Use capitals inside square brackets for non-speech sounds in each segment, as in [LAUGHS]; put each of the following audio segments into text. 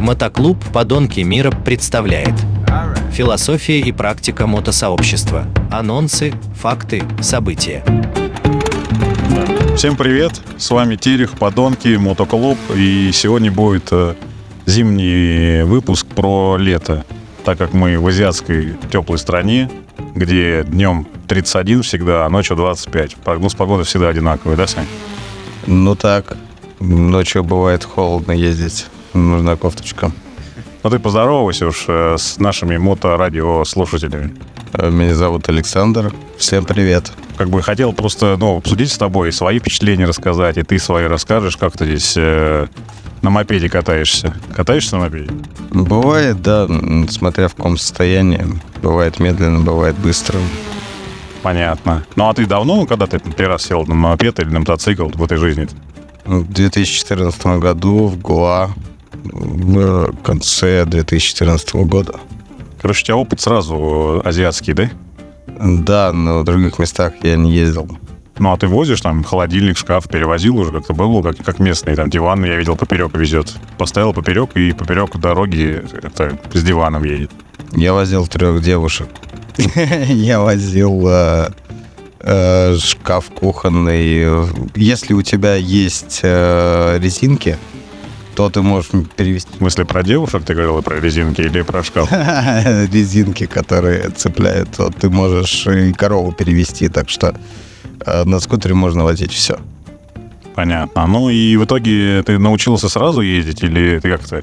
Мотоклуб «Подонки мира» представляет Философия и практика мотосообщества. Анонсы, факты, события. Всем привет, с вами Терех, Подонки, Мотоклуб, и сегодня будет э, зимний выпуск про лето, так как мы в азиатской теплой стране, где днем 31 всегда, а ночью 25. Прогноз погоды всегда одинаковый, да, Сань? Ну так, ночью бывает холодно ездить, нужна кофточка. Ну ты поздоровайся уж э, с нашими моторадиослушателями. Э, Меня зовут Александр. Всем привет. Как бы хотел просто, ну, обсудить с тобой, свои впечатления рассказать, и ты свои расскажешь, как ты здесь э, на мопеде катаешься. Катаешься на мопеде? Бывает, да, смотря в каком состоянии. Бывает медленно, бывает быстро. Понятно. Ну а ты давно, когда ты первый раз сел на мопед или на мотоцикл в этой жизни? В 2014 году в Гуа в конце 2014 года. Короче, у тебя опыт сразу азиатский, да? Да, но в других местах я не ездил. Ну, а ты возишь там холодильник, шкаф, перевозил уже как-то было, как, как местные, там диван, я видел, поперек везет. Поставил поперек, и поперек дороги это, с диваном едет. Я возил трех девушек. [LAUGHS] Я возил э, э, шкаф кухонный. Если у тебя есть э, резинки, то ты можешь перевести В смысле, про девушек ты говорил, и про резинки или про шкаф? [LAUGHS] резинки, которые цепляют, то ты можешь и корову перевести. Так что э, на скутере можно возить все. Понятно. Ну и в итоге ты научился сразу ездить или ты как-то,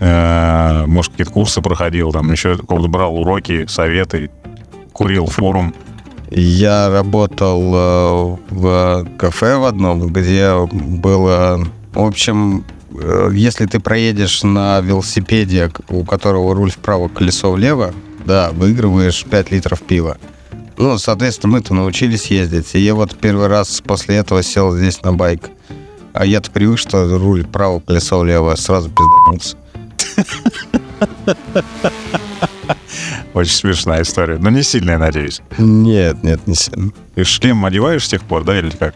э, может, какие-то курсы проходил, там еще брал уроки, советы, курил форум? Я работал э, в кафе в одном, где было, в общем, если ты проедешь на велосипеде, у которого руль вправо, колесо влево, да, выигрываешь 5 литров пива. Ну, соответственно, мы-то научились ездить. И я вот первый раз после этого сел здесь на байк. А я-то привык, что руль вправо, колесо влево, сразу пизданулся. Очень смешная история. Но не сильная, надеюсь. Нет, нет, не сильно. И шлем одеваешь с тех пор, да, или как?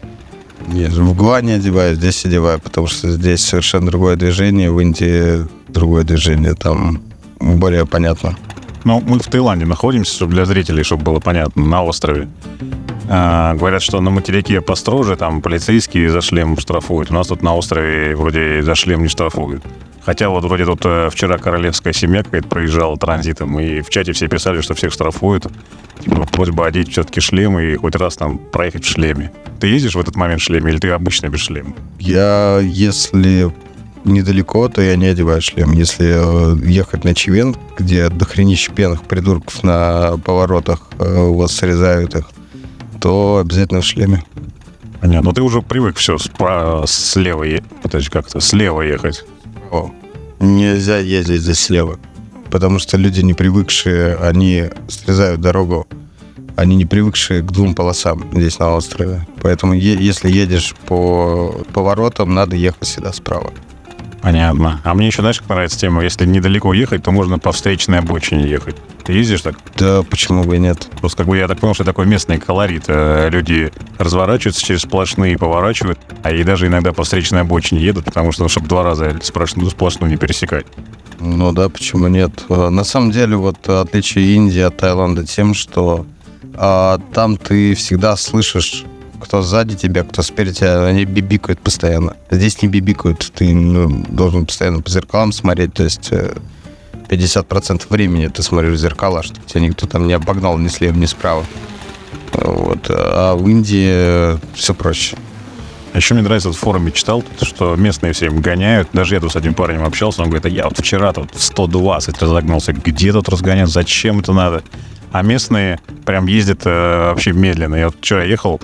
Нет, в Гуа не одеваю, здесь одеваю, потому что здесь совершенно другое движение, в Индии другое движение, там более понятно. Ну, мы в Таиланде находимся, чтобы для зрителей, чтобы было понятно, на острове. А, говорят, что на материке построже, там полицейские за шлем штрафуют. У нас тут на острове вроде за шлем не штрафуют. Хотя вот вроде тут э, вчера королевская семья какая-то проезжала транзитом, и в чате все писали, что всех штрафуют. Типа, просьба одеть все-таки шлем и хоть раз там проехать в шлеме. Ты ездишь в этот момент в шлеме или ты обычно без шлема? Я, если недалеко, то я не одеваю шлем. Если э, ехать на Чивен, где дохренище пьяных придурков на поворотах э, у вас срезают их, то обязательно в шлеме. Понятно. Но ты уже привык все слева, е- подожди, как-то слева ехать. О, нельзя ездить здесь слева. Потому что люди, не привыкшие, они срезают дорогу. Они не привыкшие к двум полосам здесь на острове. Поэтому е- если едешь по поворотам, надо ехать всегда справа. Понятно. А мне еще, знаешь, как нравится тема, если недалеко ехать, то можно по встречной обочине ехать. Ты ездишь так? Да, почему бы и нет? Просто как бы я так понял, что такой местный колорит. Э, Люди разворачиваются через сплошные, поворачивают, а и даже иногда по встречной обочине едут, потому что, чтобы два раза сплошную, сплошную не пересекать. Ну да, почему нет? Э, На самом деле, вот отличие Индии от Таиланда тем, что а, там ты всегда слышишь, кто сзади тебя, кто спереди тебя, они бибикают постоянно. Здесь не бибикают, ты ну, должен постоянно по зеркалам смотреть, то есть э, 50% времени ты смотришь в зеркала, чтобы тебя никто там не обогнал ни слева, ни справа. Вот. А в Индии все проще. А еще мне нравится, в форуме читал, что местные все им гоняют. Даже я тут с одним парнем общался, он говорит, а я вот вчера тут в 120 разогнался. Где тут разгонять? Зачем это надо? А местные прям ездят э, вообще медленно. Я вот вчера ехал,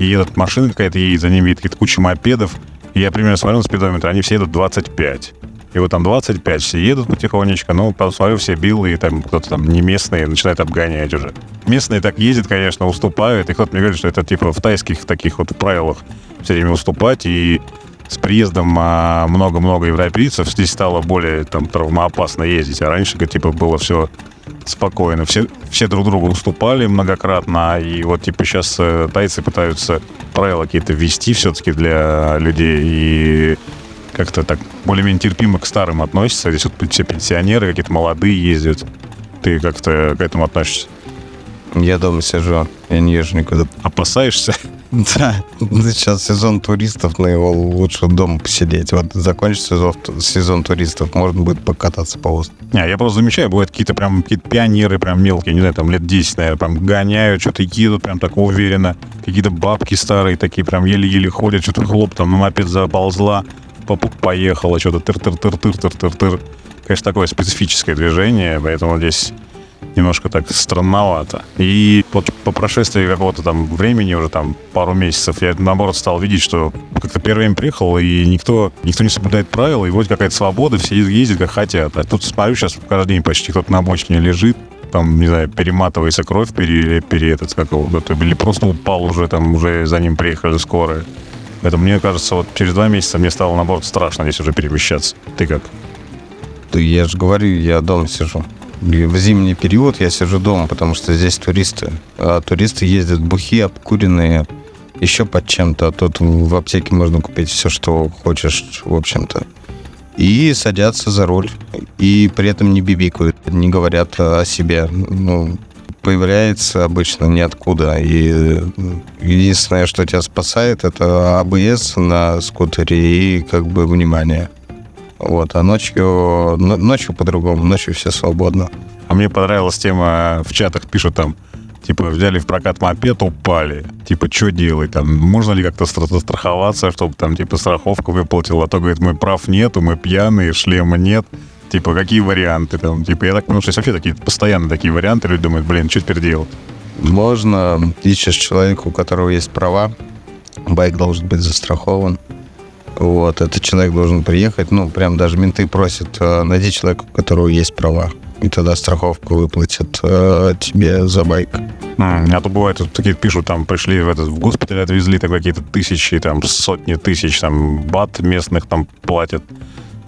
и едет машина какая-то едет, за ними едет куча мопедов. И я примерно смотрел на спидометр, они все едут 25. И вот там 25, все едут потихонечку, ну, посмотрю, все билы, и там кто-то там не местные начинает обгонять уже. Местные так ездят, конечно, уступают, и кто-то мне говорит, что это типа в тайских таких вот правилах все время уступать, и с приездом а, много-много европейцев здесь стало более там травмоопасно ездить, а раньше типа было все спокойно, все, все друг другу уступали многократно, и вот типа сейчас э, тайцы пытаются правила какие-то ввести все-таки для людей, и как-то так более-менее терпимо к старым относятся. Здесь вот все пенсионеры, какие-то молодые ездят. Ты как-то к этому относишься? Я дома сижу, я не езжу никуда. Опасаешься? Да, сейчас сезон туристов, на его лучше дома посидеть. Вот закончится сезон, сезон туристов, можно будет покататься по острову. Не, я просто замечаю, бывают какие-то прям какие-то пионеры прям мелкие, не знаю, там лет 10, наверное, прям гоняют, что-то едут прям так уверенно. Какие-то бабки старые такие прям еле-еле ходят, что-то хлоп, там на мопед заползла, попук поехала, что-то тыр-тыр-тыр-тыр-тыр-тыр. Конечно, такое специфическое движение, поэтому здесь немножко так странновато. И вот по прошествии какого-то там времени, уже там пару месяцев, я наоборот стал видеть, что как-то первое время приехал, и никто, никто не соблюдает правила, и вот какая-то свобода, все ездят как хотят. А тут смотрю, сейчас каждый день почти кто-то на обочине лежит, там, не знаю, перематывается кровь, пере, пере этот, как его, или просто упал уже, там, уже за ним приехали скорые. Поэтому мне кажется, вот через два месяца мне стало, наоборот, страшно здесь уже перемещаться. Ты как? Да я же говорю, я дома сижу. В зимний период я сижу дома, потому что здесь туристы. А туристы ездят бухи, обкуренные, еще под чем-то. А тут в аптеке можно купить все, что хочешь, в общем-то. И садятся за руль. И при этом не бибикают, не говорят о себе. Ну, появляется обычно ниоткуда. И единственное, что тебя спасает, это АБС на скутере и как бы внимание. Вот, а ночью, ночью по-другому, ночью все свободно. А мне понравилась тема, в чатах пишут там, типа, взяли в прокат мопед, упали. Типа, что делать? Там, можно ли как-то страховаться, чтобы там, типа, страховка выплатила? А то, говорит, мы прав нету, мы пьяные, шлема нет. Типа, какие варианты там? Типа, я так понимаю, что есть вообще такие, постоянно такие варианты. Люди думают, блин, что теперь делать? Можно, ищешь человека, у которого есть права, байк должен быть застрахован. Вот, этот человек должен приехать, ну, прям даже менты просят, э, найди человека, у которого есть права. И тогда страховку выплатят э, тебе за байк. Mm, а то бывает, тут такие пишут, там, пришли в, этот, в госпиталь, отвезли, так какие-то тысячи, там, сотни тысяч, там, бат местных там платят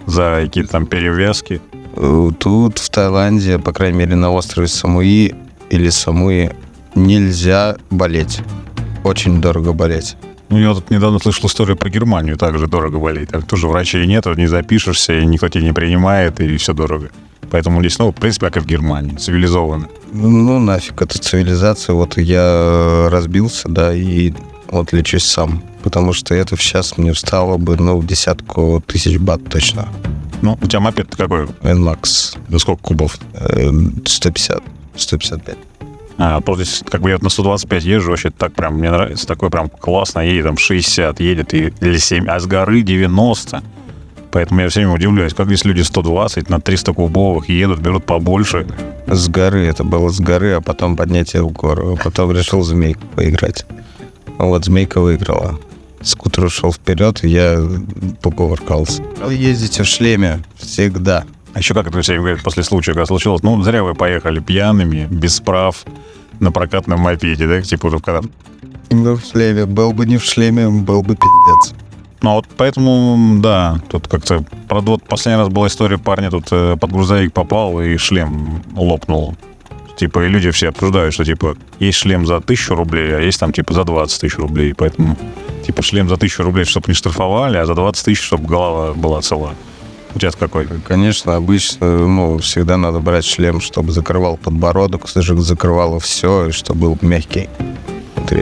за какие-то там перевязки. Э, тут, в Таиланде, по крайней мере, на острове Самуи или Самуи, нельзя болеть. Очень дорого болеть. Ну, я тут недавно слышал историю про Германию, также дорого болеть. Там тоже врачей нет, не запишешься, и никто тебя не принимает, и все дорого. Поэтому здесь, ну, в принципе, как и в Германии, цивилизованно. Ну, нафиг, это цивилизация. Вот я разбился, да, и вот лечусь сам. Потому что это сейчас мне встало бы, ну, десятку тысяч бат точно. Ну, у тебя мопед какой? NMAX. Да сколько кубов? 150. 155. А, то есть, как бы я на 125 езжу, вообще так прям, мне нравится, такой прям классно едет, там 60 едет, и, или 7, а с горы 90. Поэтому я все время удивляюсь, как здесь люди 120 на 300 кубовых едут, берут побольше. С горы, это было с горы, а потом поднятие в гору. А потом решил змейку поиграть. Вот змейка выиграла. Скутер ушел вперед, и я покувыркался. Ездите в шлеме всегда. А еще как это все говорят после случая, когда случилось, ну, зря вы поехали пьяными, без прав, на прокатном мопеде, да, типа уже когда... Был в шлеме, был бы не в шлеме, был бы пиздец. Ну вот поэтому, да, тут как-то... Правда, вот последний раз была история парня, тут э, под грузовик попал и шлем лопнул. Типа, и люди все обсуждают, что, типа, есть шлем за тысячу рублей, а есть там, типа, за 20 тысяч рублей. Поэтому, типа, шлем за тысячу рублей, чтобы не штрафовали, а за 20 тысяч, чтобы голова была цела. У тебя какой? Конечно, обычно, ну, всегда надо брать шлем, чтобы закрывал подбородок, закрывало все, и чтобы был мягкий.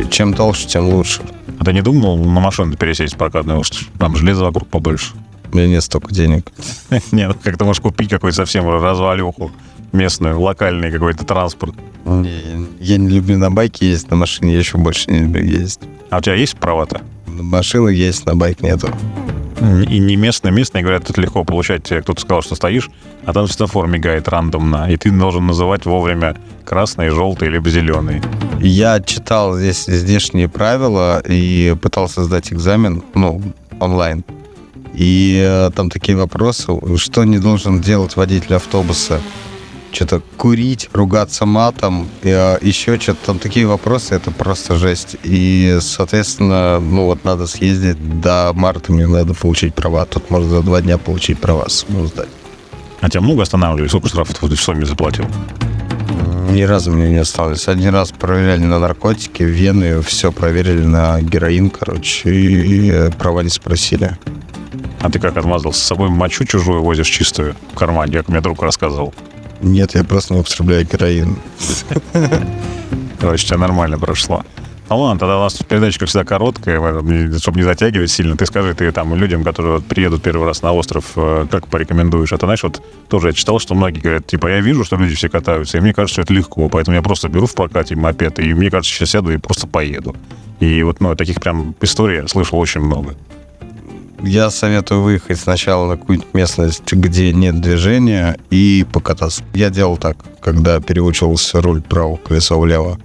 Чем толще, тем лучше. А ты не думал на машину пересесть прокатную? Там железо вокруг побольше. У меня нет столько денег. [LAUGHS] Нет, как ты можешь купить какой-то совсем развалюху местную, локальный какой-то транспорт? Я не люблю на байке ездить, на машине я еще больше не люблю ездить. А у тебя есть права-то? Машина есть, на байк нету и не местные. Местные говорят, это легко получать. Кто-то сказал, что стоишь, а там светофор мигает рандомно, и ты должен называть вовремя красный, желтый, либо зеленый. Я читал здесь здешние правила и пытался сдать экзамен, ну, онлайн. И э, там такие вопросы, что не должен делать водитель автобуса что-то курить, ругаться матом, а, еще что-то там такие вопросы, это просто жесть. И, соответственно, ну вот надо съездить до марта, мне надо получить права. Тут можно за два дня получить права, ну, сдать. А тебя много останавливали? Сколько штрафов ты в сумме заплатил? Ни разу мне не осталось. Один раз проверяли на наркотики, вены, все проверили на героин, короче, и, и права не спросили. А ты как отмазался? С собой мочу чужую возишь чистую в кармане, как мне друг рассказывал. Нет, я просто употребляю героин. Короче, тебя нормально прошло. Ну ладно, тогда у нас передача, как всегда, короткая, чтобы не затягивать сильно. Ты скажи, ты там людям, которые приедут первый раз на остров, э, как порекомендуешь? Это, знаешь, вот тоже я читал, что многие говорят, типа, я вижу, что люди все катаются, и мне кажется, что это легко, поэтому я просто беру в прокате мопед, и мне кажется, сейчас сяду и просто поеду. И вот, ну, таких прям историй я слышал очень много. Я советую выехать сначала на какую-нибудь местность, где нет движения, и покататься. Я делал так, когда переучивался руль право, колесо влево.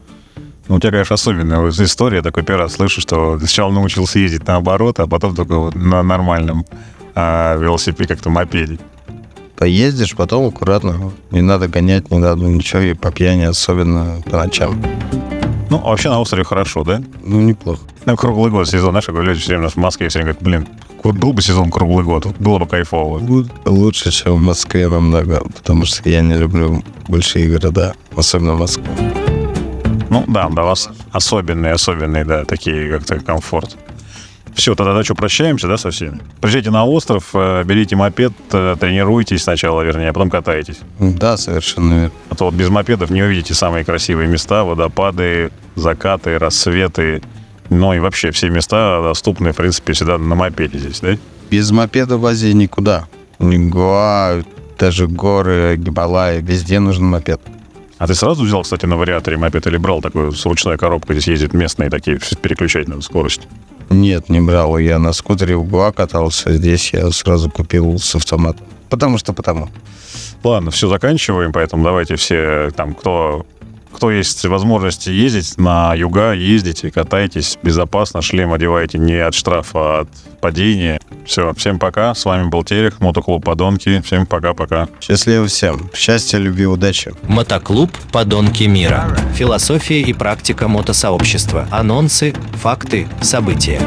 Ну, у тебя, конечно, особенная вот история. Такой первый раз слышу, что сначала научился ездить наоборот, а потом только вот на нормальном а, велосипеде, как-то мопеде. Поездишь, потом аккуратно. Не надо гонять, не надо ничего, и по пьяни, особенно по ночам. Ну, а вообще на острове хорошо, да? Ну, неплохо. Ну, круглый год сезон. Знаешь, как люди все время у нас в Москве все время говорят, блин, вот был бы сезон круглый год, вот было бы кайфово. Лу- Лучше, чем в Москве намного, потому что я не люблю большие города, особенно Москву. Ну, да, для вас особенные, особенные, да, такие как-то комфорт. Все, тогда да, что, прощаемся, да, со всеми? Приезжайте на остров, э, берите мопед, э, тренируйтесь сначала, вернее, а потом катайтесь. Да, совершенно верно. А то вот без мопедов не увидите самые красивые места, водопады, закаты, рассветы. Ну и вообще все места доступны, в принципе, всегда на мопеде здесь, да? Без мопеда в Азии никуда. Ни Гоа, даже горы, Гималаи, везде нужен мопед. А ты сразу взял, кстати, на вариаторе мопед или брал такую с ручной коробкой? Здесь ездят местные такие, переключать надо скорость. Нет, не брал. Я на скутере в Гоа катался, здесь я сразу купил с автоматом. Потому что потому. Ладно, все заканчиваем, поэтому давайте все там, кто кто есть возможность ездить на юга, ездите, катайтесь безопасно, шлем одевайте не от штрафа, а от падения. Все, всем пока. С вами был Терех, мотоклуб Подонки. Всем пока-пока. Счастливо всем. Счастья, любви, удачи. Мотоклуб «Подонки мира». Философия и практика мотосообщества. Анонсы, факты, события.